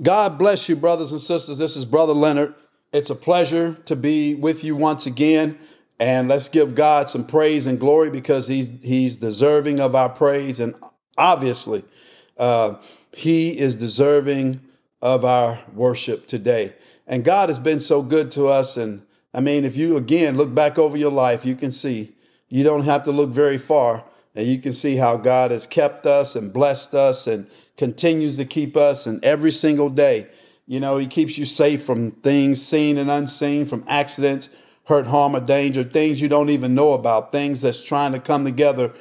God bless you, brothers and sisters. This is Brother Leonard. It's a pleasure to be with you once again. And let's give God some praise and glory because He's He's deserving of our praise. And obviously, uh, He is deserving of our worship today. And God has been so good to us. And I mean, if you again look back over your life, you can see you don't have to look very far. And you can see how God has kept us and blessed us and continues to keep us. And every single day, you know, He keeps you safe from things seen and unseen, from accidents, hurt, harm, or danger, things you don't even know about, things that's trying to come together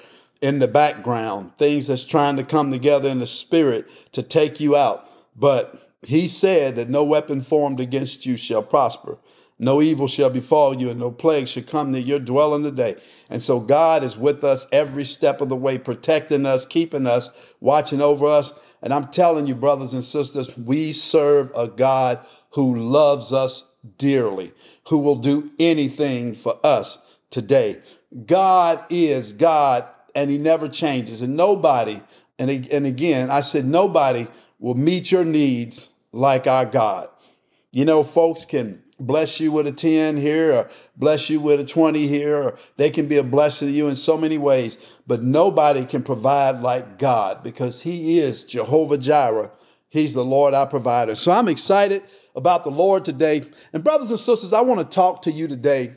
in the background, things that's trying to come together in the spirit to take you out. But He said that no weapon formed against you shall prosper. No evil shall befall you, and no plague shall come near your dwelling today. And so God is with us every step of the way, protecting us, keeping us, watching over us. And I'm telling you, brothers and sisters, we serve a God who loves us dearly, who will do anything for us today. God is God, and He never changes. And nobody, and, and again, I said, nobody will meet your needs like our God. You know, folks can bless you with a 10 here or bless you with a 20 here or they can be a blessing to you in so many ways but nobody can provide like god because he is jehovah jireh. He's the lord our provider. So i'm excited about the lord today. And brothers and sisters i want to talk to you today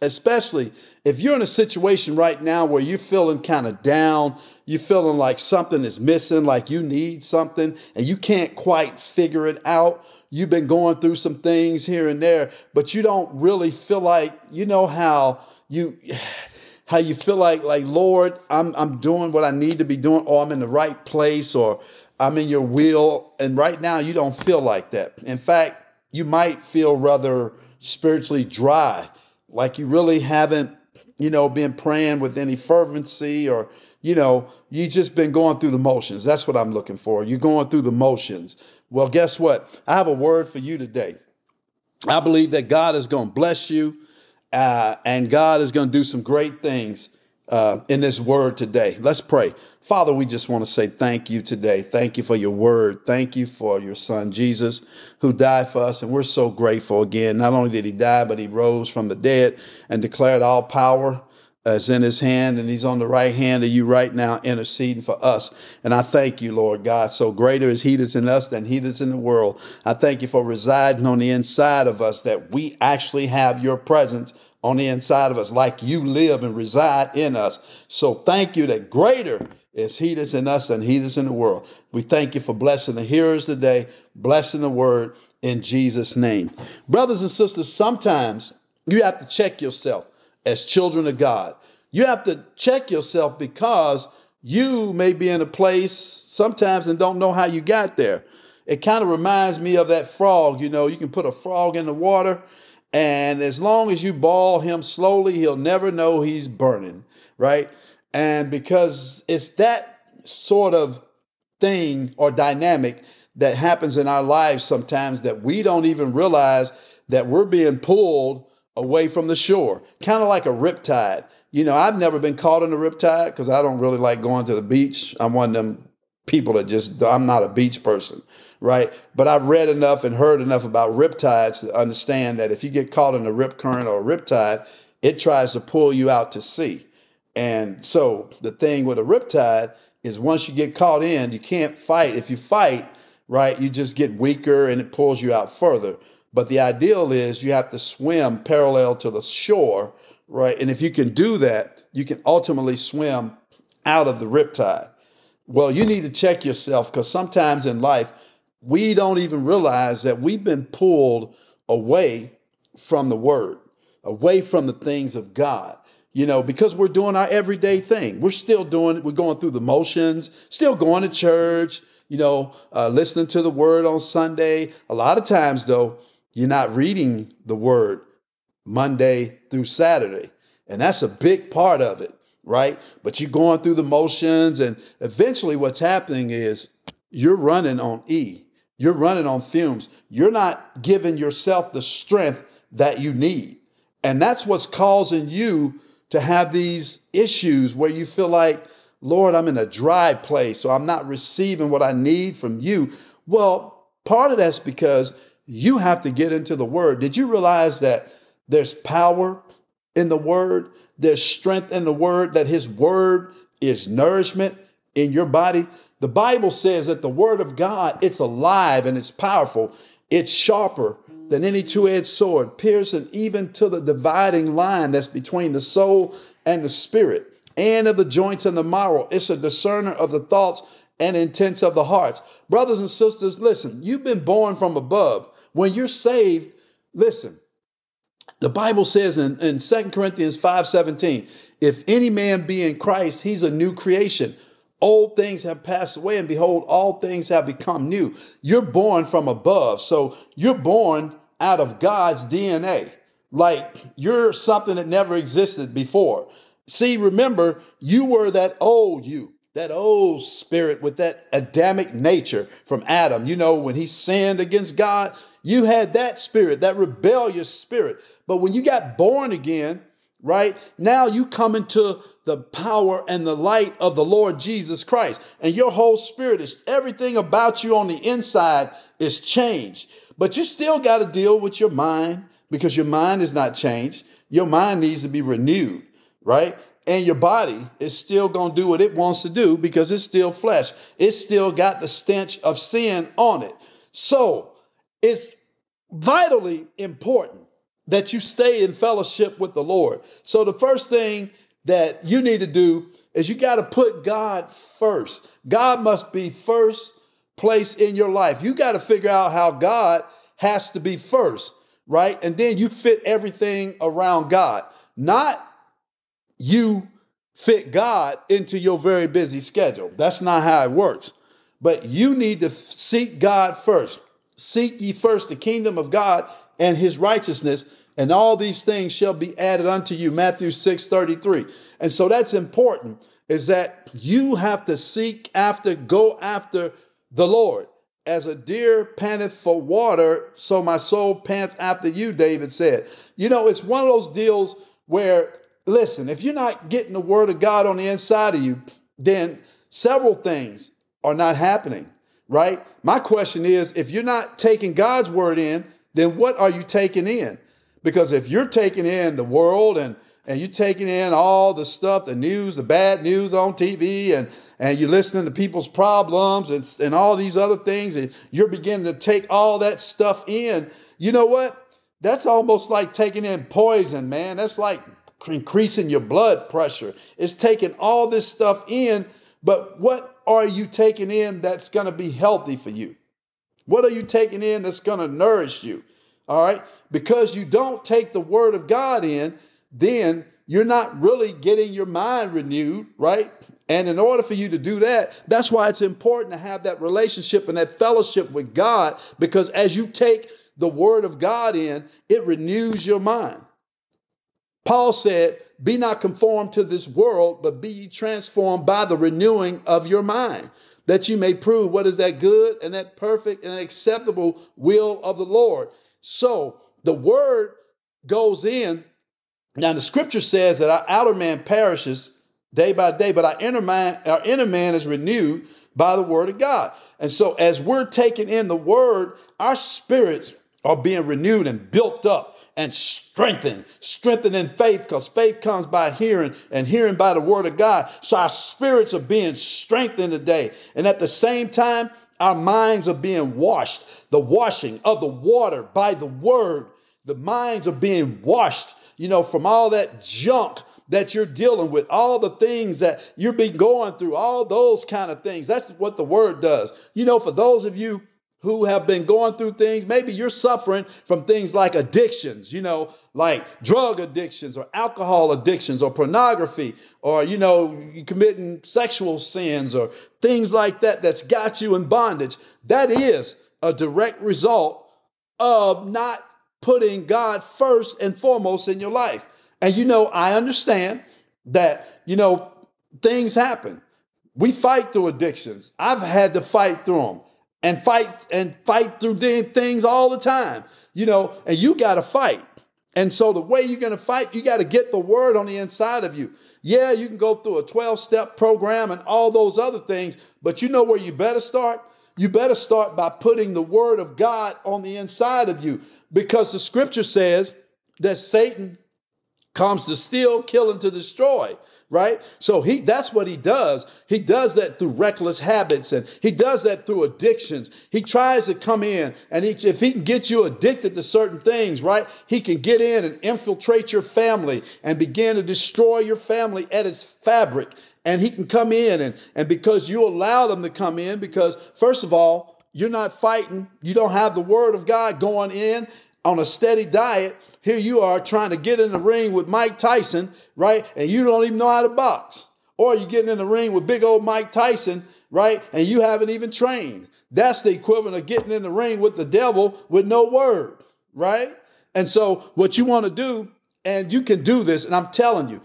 especially if you're in a situation right now where you're feeling kind of down you're feeling like something is missing like you need something and you can't quite figure it out you've been going through some things here and there, but you don't really feel like you know how you how you feel like like Lord, I'm I'm doing what I need to be doing, or I'm in the right place, or I'm in your will. And right now you don't feel like that. In fact, you might feel rather spiritually dry, like you really haven't, you know, been praying with any fervency or you know, you just been going through the motions. That's what I'm looking for. You're going through the motions. Well, guess what? I have a word for you today. I believe that God is going to bless you uh, and God is going to do some great things uh, in this word today. Let's pray. Father, we just want to say thank you today. Thank you for your word. Thank you for your son, Jesus, who died for us. And we're so grateful again. Not only did he die, but he rose from the dead and declared all power Uh, is in his hand and he's on the right hand of you right now interceding for us. And I thank you, Lord God. So greater is he that's in us than he that's in the world. I thank you for residing on the inside of us that we actually have your presence on the inside of us like you live and reside in us. So thank you that greater is he that's in us than he that's in the world. We thank you for blessing the hearers today, blessing the word in Jesus' name. Brothers and sisters, sometimes you have to check yourself as children of God. You have to check yourself because you may be in a place sometimes and don't know how you got there. It kind of reminds me of that frog. You know, you can put a frog in the water, and as long as you ball him slowly, he'll never know he's burning, right? And because it's that sort of thing or dynamic that happens in our lives sometimes that we don't even realize that we're being pulled away from the shore, kind of like a riptide. You know, I've never been caught in a riptide because I don't really like going to the beach. I'm one of them people that just, I'm not a beach person, right? But I've read enough and heard enough about riptides to understand that if you get caught in a rip current or a riptide, it tries to pull you out to sea. And so the thing with a riptide is once you get caught in, you can't fight. If you fight, right, you just get weaker and it pulls you out further. But the ideal is you have to swim parallel to the shore, right? And if you can do that, you can ultimately swim out of the riptide. Well, you need to check yourself because sometimes in life, we don't even realize that we've been pulled away from the word, away from the things of God. You know, because we're doing our everyday thing. We're still doing, we're going through the motions, still going to church, you know, uh, listening to the word on Sunday. A lot of times, though, you're not reading the word Monday through Saturday. And that's a big part of it, right? But you're going through the motions, and eventually what's happening is you're running on E. You're running on fumes. You're not giving yourself the strength that you need. And that's what's causing you to have these issues where you feel like, Lord, I'm in a dry place, so I'm not receiving what I need from you. Well, Part of that's because you have to get into the word. Did you realize that there's power in the word? There's strength in the word, that his word is nourishment in your body. The Bible says that the word of God, it's alive and it's powerful. It's sharper than any two-edged sword, piercing even to the dividing line that's between the soul and the spirit, and of the joints and the marrow. It's a discerner of the thoughts and intents of the hearts. Brothers and sisters, listen, you've been born from above. When you're saved, listen. The Bible says in, in 2 Corinthians 5:17, if any man be in Christ, he's a new creation. Old things have passed away, and behold, all things have become new. You're born from above. So you're born out of God's DNA. Like you're something that never existed before. See, remember, you were that old you that old spirit with that Adamic nature from Adam. You know, when he sinned against God, you had that spirit, that rebellious spirit. But when you got born again, right, now you come into the power and the light of the Lord Jesus Christ. And your whole spirit is everything about you on the inside is changed. But you still got to deal with your mind because your mind is not changed. Your mind needs to be renewed, right? And your body is still going to do what it wants to do because it's still flesh. It's still got the stench of sin on it. So it's vitally important that you stay in fellowship with the Lord. So the first thing that you need to do is you got to put God first. God must be first place in your life. You got to figure out how God has to be first, right? And then you fit everything around God. Not you fit God into your very busy schedule. That's not how it works. But you need to seek God first. Seek ye first the kingdom of God and his righteousness, and all these things shall be added unto you. Matthew 6 33. And so that's important, is that you have to seek after, go after the Lord. As a deer panteth for water, so my soul pants after you, David said. You know, it's one of those deals where listen, if you're not getting the word of God on the inside of you, then several things are not happening, right? My question is if you're not taking God's word in, then what are you taking in? Because if you're taking in the world and and you're taking in all the stuff, the news, the bad news on TV, and and you're listening to people's problems and, and all these other things, and you're beginning to take all that stuff in, you know what? That's almost like taking in poison, man. That's like increasing your blood pressure. It's taking all this stuff in, but what are you taking in that's going to be healthy for you? What are you taking in that's going to nourish you? All right? Because you don't take the word of God in, then you're not really getting your mind renewed, right? And in order for you to do that, that's why it's important to have that relationship and that fellowship with God, because as you take the word of God in, it renews your mind. Paul said, Be not conformed to this world, but be ye transformed by the renewing of your mind, that you may prove what is that good and that perfect and acceptable will of the Lord. So the word goes in. Now, the scripture says that our outer man perishes day by day, but our inner man, our inner man is renewed by the word of God. And so, as we're taking in the word, our spirits are being renewed and built up and strengthened. Strengthened in faith because faith comes by hearing and hearing by the word of God. So our spirits are being strengthened today. And at the same time, our minds are being washed. The washing of the water by the word. The minds are being washed, you know, from all that junk that you're dealing with, all the things that you've been going through, all those kind of things. That's what the word does. You know, for those of you who have been going through things. Maybe you're suffering from things like addictions, you know, like drug addictions or alcohol addictions or pornography or, you know, committing sexual sins or things like that that's got you in bondage. That is a direct result of not putting God first and foremost in your life. And, you know, I understand that, you know, things happen. We fight through addictions. I've had to fight through them and fight and fight through things all the time, you know, and you got to fight. And so the way you're going to fight, you got to get the word on the inside of you. Yeah, you can go through a 12 step program and all those other things, but you know where you better start? you better start by putting the word of God on the inside of you because the scripture says that Satan comes to steal, kill, and to destroy. Right? So he that's what he does. He does that through reckless habits and he does that through addictions. He tries to come in and he, if he can get you addicted to certain things, right? He can get in and infiltrate your family and begin to destroy your family at its fabric. And he can come in and, and because you allow them to come in, because first of all, you're not fighting. You don't have the word of God going in on a steady diet. Here you are trying to get in the ring with Mike Tyson, right? And you don't even know how to box. Or you're getting in the ring with big old Mike Tyson, right? And you haven't even trained. That's the equivalent of getting in the ring with the devil with no word, right? And so, what you want to do, and you can do this, and I'm telling you,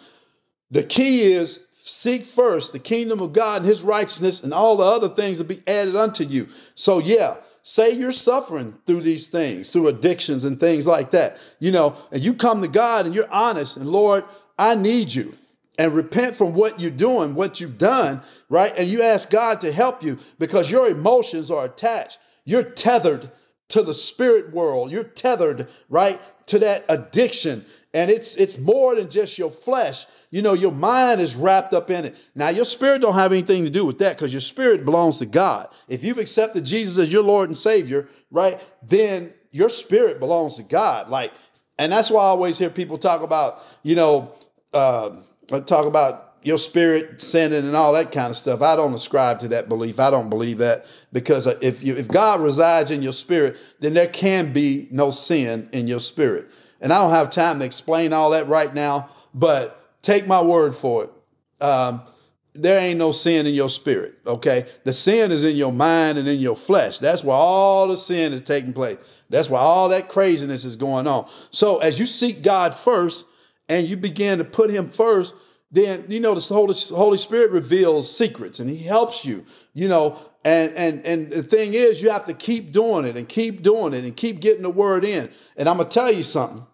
the key is seek first the kingdom of God and his righteousness, and all the other things will be added unto you. So, yeah, say you're suffering through these things, through addictions and things like that, you know, and you come to God and you're honest and Lord, I need you. And repent from what you're doing, what you've done, right? And you ask God to help you because your emotions are attached. You're tethered to the spirit world. You're tethered, right, to that addiction. And it's it's more than just your flesh. You know, your mind is wrapped up in it. Now, your spirit don't have anything to do with that because your spirit belongs to God. If you've accepted Jesus as your Lord and Savior, right, then your spirit belongs to God. Like, and that's why I always hear people talk about, you know, uh, talk about your spirit sinning and all that kind of stuff. I don't ascribe to that belief. I don't believe that because if you if God resides in your spirit, then there can be no sin in your spirit. And I don't have time to explain all that right now, but Take my word for it. Um, there ain't no sin in your spirit, okay? The sin is in your mind and in your flesh. That's where all the sin is taking place. That's where all that craziness is going on. So as you seek God first and you begin to put him first, then you know the Holy, Holy Spirit reveals secrets and he helps you, you know, and and and the thing is you have to keep doing it and keep doing it and keep getting the word in. And I'm gonna tell you something.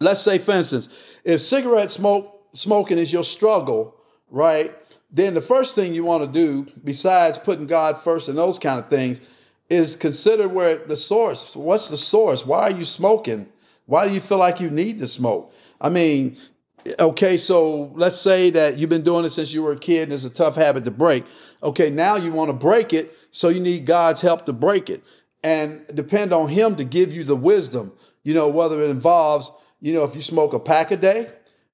Let's say, for instance, if cigarette smoke smoking is your struggle, right? Then the first thing you want to do, besides putting God first and those kind of things, is consider where the source. What's the source? Why are you smoking? Why do you feel like you need to smoke? I mean, okay, so let's say that you've been doing it since you were a kid and it's a tough habit to break. Okay, now you want to break it, so you need God's help to break it. And depend on Him to give you the wisdom, you know, whether it involves, you know, if you smoke a pack a day,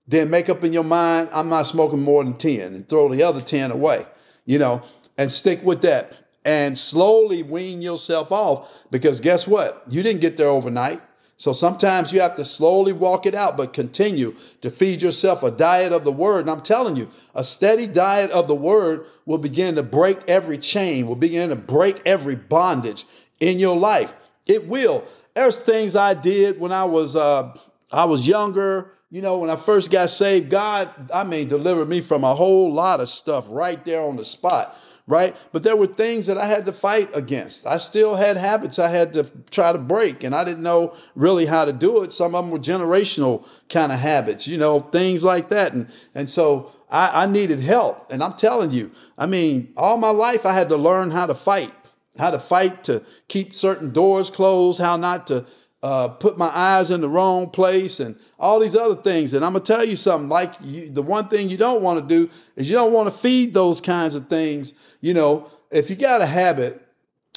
then make up in your mind, I'm not smoking more than 10 and throw the other 10 away, you know, and stick with that and slowly wean yourself off because guess what? You didn't get there overnight. So sometimes you have to slowly walk it out, but continue to feed yourself a diet of the word. And I'm telling you, a steady diet of the word will begin to break every chain, will begin to break every bondage in your life. It will. There's things I did when I was uh, I was younger you know, when I first got saved, God, I mean, delivered me from a whole lot of stuff right there on the spot, right? But there were things that I had to fight against. I still had habits I had to try to break, and I didn't know really how to do it. Some of them were generational kind of habits, you know, things like that. And and so I, I needed help. And I'm telling you, I mean, all my life I had to learn how to fight, how to fight to keep certain doors closed, how not to uh, put my eyes in the wrong place and all these other things. And I'm gonna tell you something. Like you, the one thing you don't want to do is you don't want to feed those kinds of things. You know, if you got a habit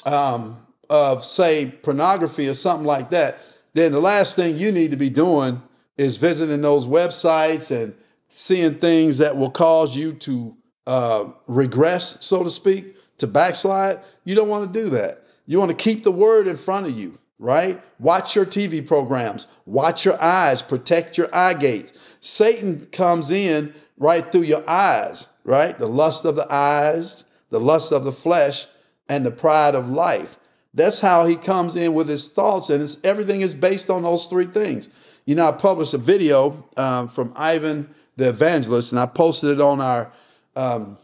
um, of say pornography or something like that, then the last thing you need to be doing is visiting those websites and seeing things that will cause you to uh, regress, so to speak, to backslide. You don't want to do that. You want to keep the word in front of you right? Watch your TV programs, watch your eyes, protect your eye gates. Satan comes in right through your eyes, right? The lust of the eyes, the lust of the flesh, and the pride of life. That's how he comes in with his thoughts, and everything is based on those three things. You know, I published a video um, from Ivan the Evangelist, and I posted it on our um,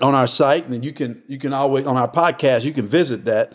on our site, and you can you can always on our podcast you can visit that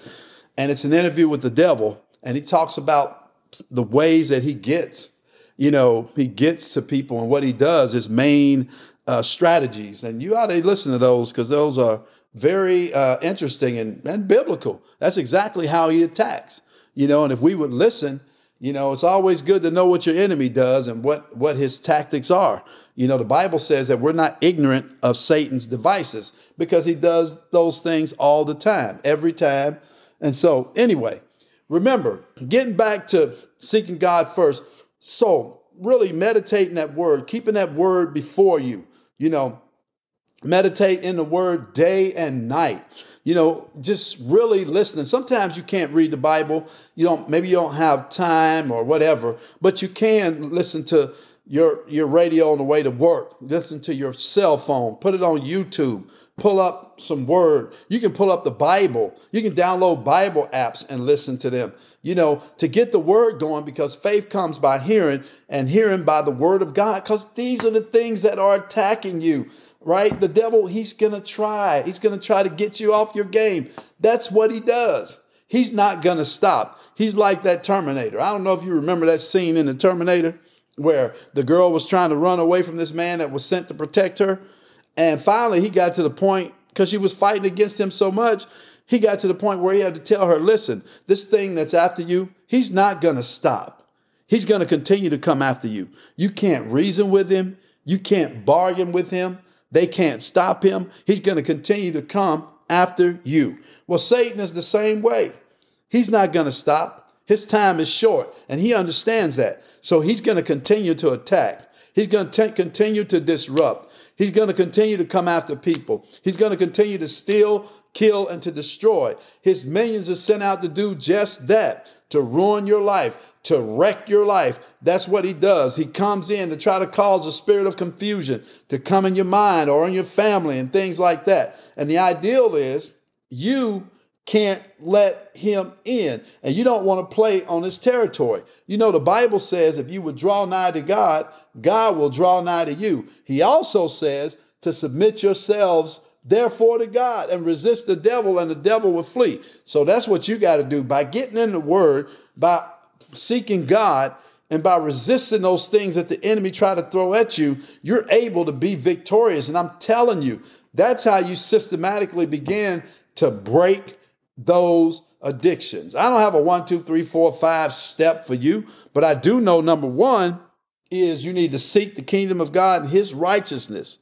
and it's an interview with the devil, and he talks about the ways that he gets, you know, he gets to people and what he does, his main uh, strategies. And you ought to listen to those because those are very uh, interesting and, and biblical. That's exactly how he attacks. You know, and if we would listen, you know, it's always good to know what your enemy does and what what his tactics are. You know, the Bible says that we're not ignorant of Satan's devices because he does those things all the time, every time. And so, anyway, remember, getting back to seeking God first. So, really meditating that word, keeping that word before you. You know, meditate in the word day and night you know just really listening sometimes you can't read the bible you don't maybe you don't have time or whatever but you can listen to your your radio on the way to work listen to your cell phone put it on youtube pull up some word you can pull up the bible you can download bible apps and listen to them you know to get the word going because faith comes by hearing and hearing by the word of god because these are the things that are attacking you right? The devil, he's going to try. He's going to try to get you off your game. That's what he does. He's not going to stop. He's like that Terminator. I don't know if you remember that scene in the Terminator where the girl was trying to run away from this man that was sent to protect her. And finally, he got to the point because she was fighting against him so much. He got to the point where he had to tell her, listen, this thing that's after you, he's not going to stop. He's going to continue to come after you. You can't reason with him. You can't bargain with him. They can't stop him. He's going to continue to come after you. Well, Satan is the same way. He's not going to stop. His time is short, and he understands that. So he's going to continue to attack. He's going to continue to disrupt. He's going to continue to come after people. He's going to continue to steal, kill, and to destroy. His minions are sent out to do just that to ruin your life, to wreck your life. That's what he does. He comes in to try to cause a spirit of confusion to come in your mind or in your family and things like that. And the ideal is you can't let him in and you don't want to play on his territory. You know, the Bible says if you would draw nigh to God, God will draw nigh to you. He also says to submit yourselves therefore to God and resist the devil and the devil will flee. So that's what you got to do by getting in the word, by seeking God and by resisting those things that the enemy try to throw at you, you're able to be victorious. And I'm telling you, that's how you systematically begin to break those addictions. I don't have a one, two, three, four, five step for you, but I do know number one is you need to seek the kingdom of God and his righteousness.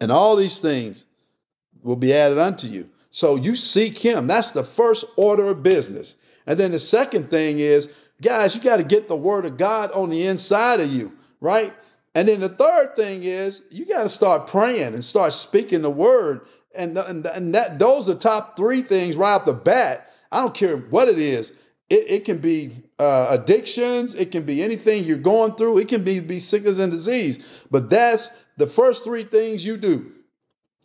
And all these things will be added unto you. So you seek him. That's the first order of business. And then the second thing is Guys, you got to get the word of God on the inside of you, right? And then the third thing is you got to start praying and start speaking the word. And, and, and that those are top three things right off the bat. I don't care what it is. It, it can be uh, addictions. It can be anything you're going through. It can be, be sickness and disease. But that's the first three things you do.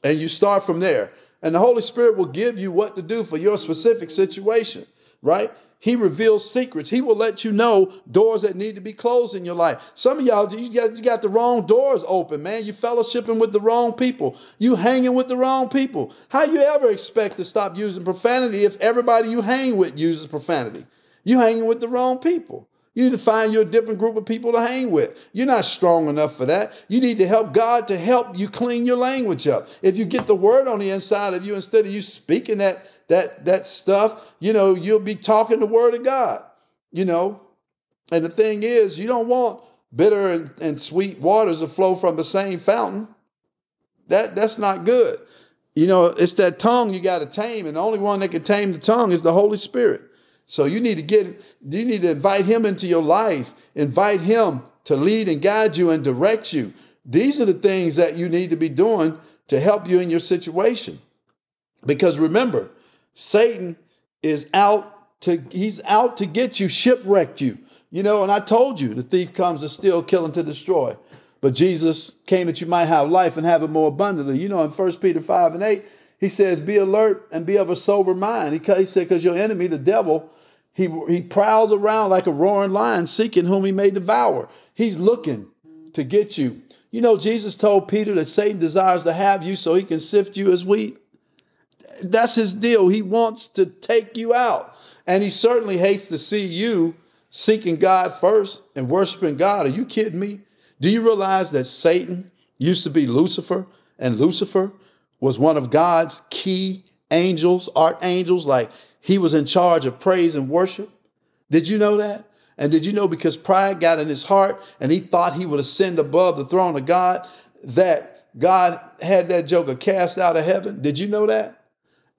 And you start from there. And the Holy Spirit will give you what to do for your specific situation, right? He reveals secrets. He will let you know doors that need to be closed in your life. Some of y'all, you got, you got the wrong doors open, man. You fellowshipping with the wrong people. You hanging with the wrong people. How you ever expect to stop using profanity if everybody you hang with uses profanity? You hanging with the wrong people. You need to find you a different group of people to hang with. You're not strong enough for that. You need to help God to help you clean your language up. If you get the word on the inside of you instead of you speaking that that that stuff, you know, you'll be talking the word of God, you know. And the thing is, you don't want bitter and, and sweet waters to flow from the same fountain. That that's not good. You know, it's that tongue you got to tame, and the only one that can tame the tongue is the Holy Spirit. So you need to get you need to invite him into your life, invite him to lead and guide you and direct you. These are the things that you need to be doing to help you in your situation. Because remember, Satan is out to he's out to get you, shipwrecked you. You know, and I told you the thief comes to steal, kill, and to destroy. But Jesus came that you might have life and have it more abundantly. You know, in 1 Peter 5 and 8, he says, Be alert and be of a sober mind. He, he said, Because your enemy, the devil, he, he prowls around like a roaring lion, seeking whom he may devour. He's looking to get you. You know, Jesus told Peter that Satan desires to have you so he can sift you as wheat that's his deal. He wants to take you out. And he certainly hates to see you seeking God first and worshiping God. Are you kidding me? Do you realize that Satan used to be Lucifer and Lucifer was one of God's key angels, archangels, like he was in charge of praise and worship. Did you know that? And did you know because pride got in his heart and he thought he would ascend above the throne of God, that God had that joker cast out of heaven? Did you know that?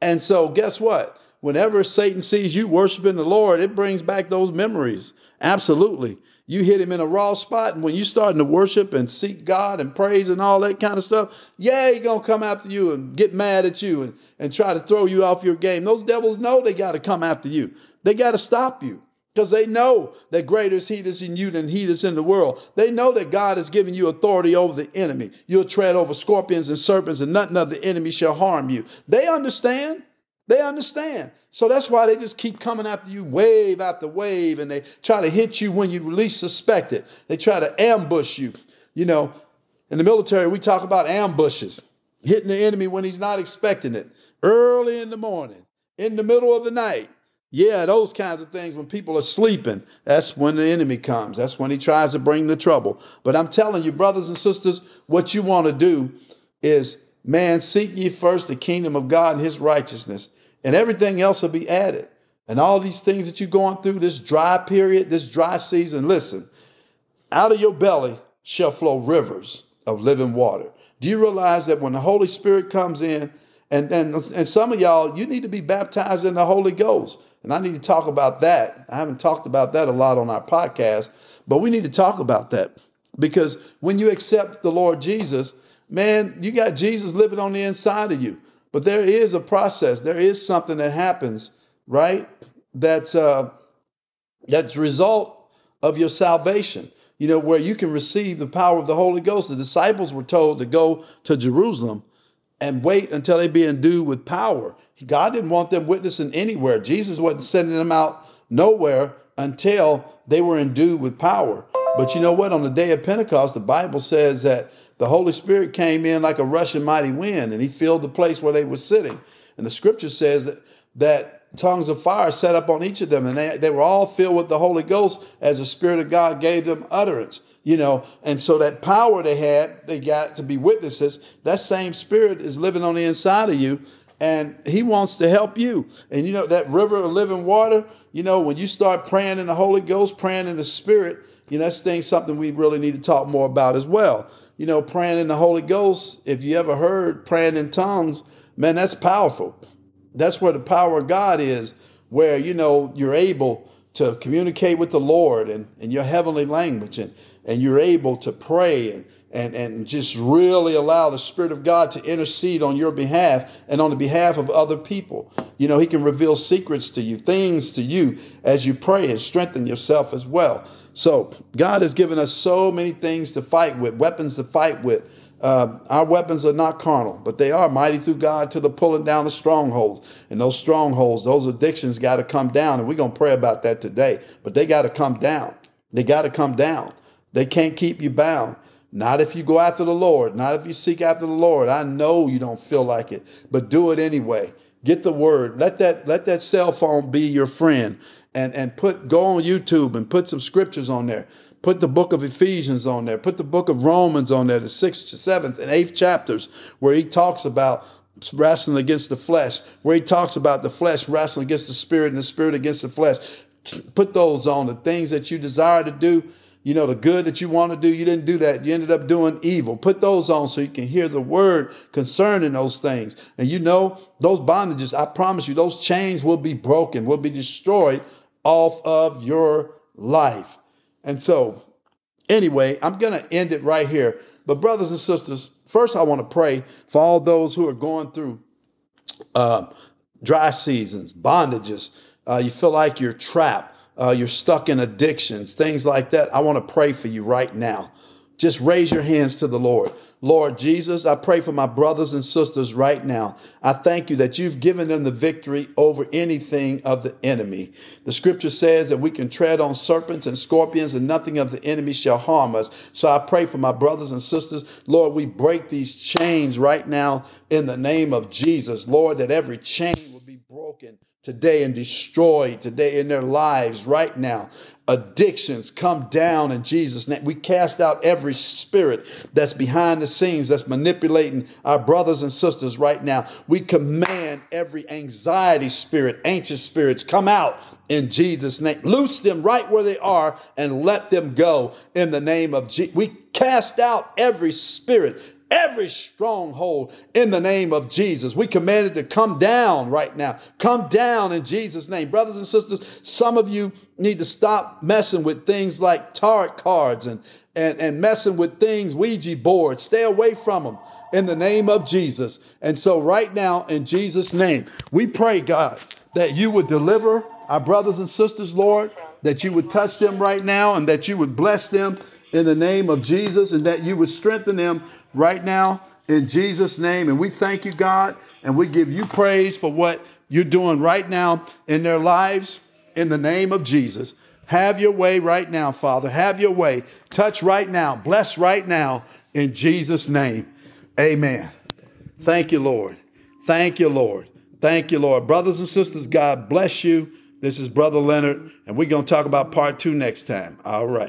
And so, guess what? Whenever Satan sees you worshiping the Lord, it brings back those memories. Absolutely. You hit him in a raw spot, and when you starting to worship and seek God and praise and all that kind of stuff, yeah, he's gonna come after you and get mad at you and, and try to throw you off your game. Those devils know they gotta come after you. They gotta stop you. Because they know that greater is he that's in you than he that's in the world. They know that God has given you authority over the enemy. You'll tread over scorpions and serpents, and nothing of the enemy shall harm you. They understand. They understand. So that's why they just keep coming after you wave after wave and they try to hit you when you least suspect it. They try to ambush you. You know, in the military, we talk about ambushes, hitting the enemy when he's not expecting it, early in the morning, in the middle of the night. Yeah, those kinds of things when people are sleeping, that's when the enemy comes. That's when he tries to bring the trouble. But I'm telling you, brothers and sisters, what you want to do is, man, seek ye first the kingdom of God and his righteousness and everything else will be added. And all these things that you're going through, this dry period, this dry season, listen, out of your belly shall flow rivers of living water. Do you realize that when the Holy Spirit comes in, and, and, and some of y'all, you need to be baptized in the Holy Ghost. And I need to talk about that. I haven't talked about that a lot on our podcast, but we need to talk about that because when you accept the Lord Jesus, man, you got Jesus living on the inside of you. But there is a process. There is something that happens, right? That's uh, that's result of your salvation. You know, where you can receive the power of the Holy Ghost. The disciples were told to go to Jerusalem and wait until they be endued with power. God didn't want them witnessing anywhere. Jesus wasn't sending them out nowhere until they were endued with power. But you know what? On the day of Pentecost, the Bible says that the Holy Spirit came in like a rushing mighty wind and he filled the place where they were sitting. And the scripture says that, that tongues of fire set up on each of them and they, they were all filled with the Holy Ghost as the Spirit of God gave them utterance. You know, and so that power they had, they got to be witnesses. That same spirit is living on the inside of you, and he wants to help you. And you know, that river of living water, you know, when you start praying in the Holy Ghost, praying in the Spirit, you know, that's thing something we really need to talk more about as well you know, praying in the Holy Ghost, if you ever heard praying in tongues, man, that's powerful. That's where the power of God is, where, you know, you're able to communicate with the Lord and in your heavenly language and, and you're able to pray and, and, and just really allow the Spirit of God to intercede on your behalf and on the behalf of other people. You know, He can reveal secrets to you, things to you as you pray and strengthen yourself as well. So God has given us so many things to fight with, weapons to fight with. Uh, our weapons are not carnal, but they are mighty through God to the pulling down the strongholds. And those strongholds, those addictions got to come down. And we're going to pray about that today. But they got to come down. They got to come down. They can't keep you bound. Not if you go after the Lord, not if you seek after the Lord. I know you don't feel like it, but do it anyway. Get the word. Let that let that cell phone be your friend and and put go on YouTube and put some scriptures on there. Put the book of Ephesians on there. Put the book of Romans on there, the sixth, seventh, and eighth chapters, where he talks about wrestling against the flesh, where he talks about the flesh wrestling against the spirit and the spirit against the flesh. Put those on the things that you desire to do. You know, the good that you want to do, you didn't do that. You ended up doing evil. Put those on so you can hear the word concerning those things. And you know, those bondages, I promise you, those chains will be broken, will be destroyed off of your life. And so, anyway, I'm going to end it right here. But, brothers and sisters, first I want to pray for all those who are going through uh, dry seasons, bondages. Uh, you feel like you're trapped, uh, you're stuck in addictions, things like that. I want to pray for you right now. Just raise your hands to the Lord. Lord Jesus, I pray for my brothers and sisters right now. I thank you that you've given them the victory over anything of the enemy. The scripture says that we can tread on serpents and scorpions and nothing of the enemy shall harm us. So I pray for my brothers and sisters. Lord, we break these chains right now in the name of Jesus. Lord, that every chain will be broken today and destroyed today in their lives right now. Addictions come down in Jesus' name. We cast out every spirit that's behind the scenes that's manipulating our brothers and sisters right now. We command every anxiety spirit, anxious spirits, come out in Jesus' name. Loose them right where they are and let them go in the name of Jesus. We cast out every spirit every stronghold in the name of Jesus. We command it to come down right now. Come down in Jesus' name. Brothers and sisters, some of you need to stop messing with things like tarot cards and, and, and messing with things, Ouija boards. Stay away from them in the name of Jesus. And so, right now, in Jesus' name, we pray, God, that you would deliver our brothers and sisters, Lord, that you would touch them right now and that you would bless them in the name of Jesus and that you would strengthen them right now in Jesus' name. And we thank you, God, and we give you praise for what you're doing right now in their lives in the name of Jesus. Have your way right now, Father. Have your way. Touch right now. Bless right now in Jesus' name. Amen. Thank you, Lord. Thank you, Lord. Thank you, Lord. Brothers and sisters, God bless you. This is Brother Leonard, and we're going to talk about part two next time. All right.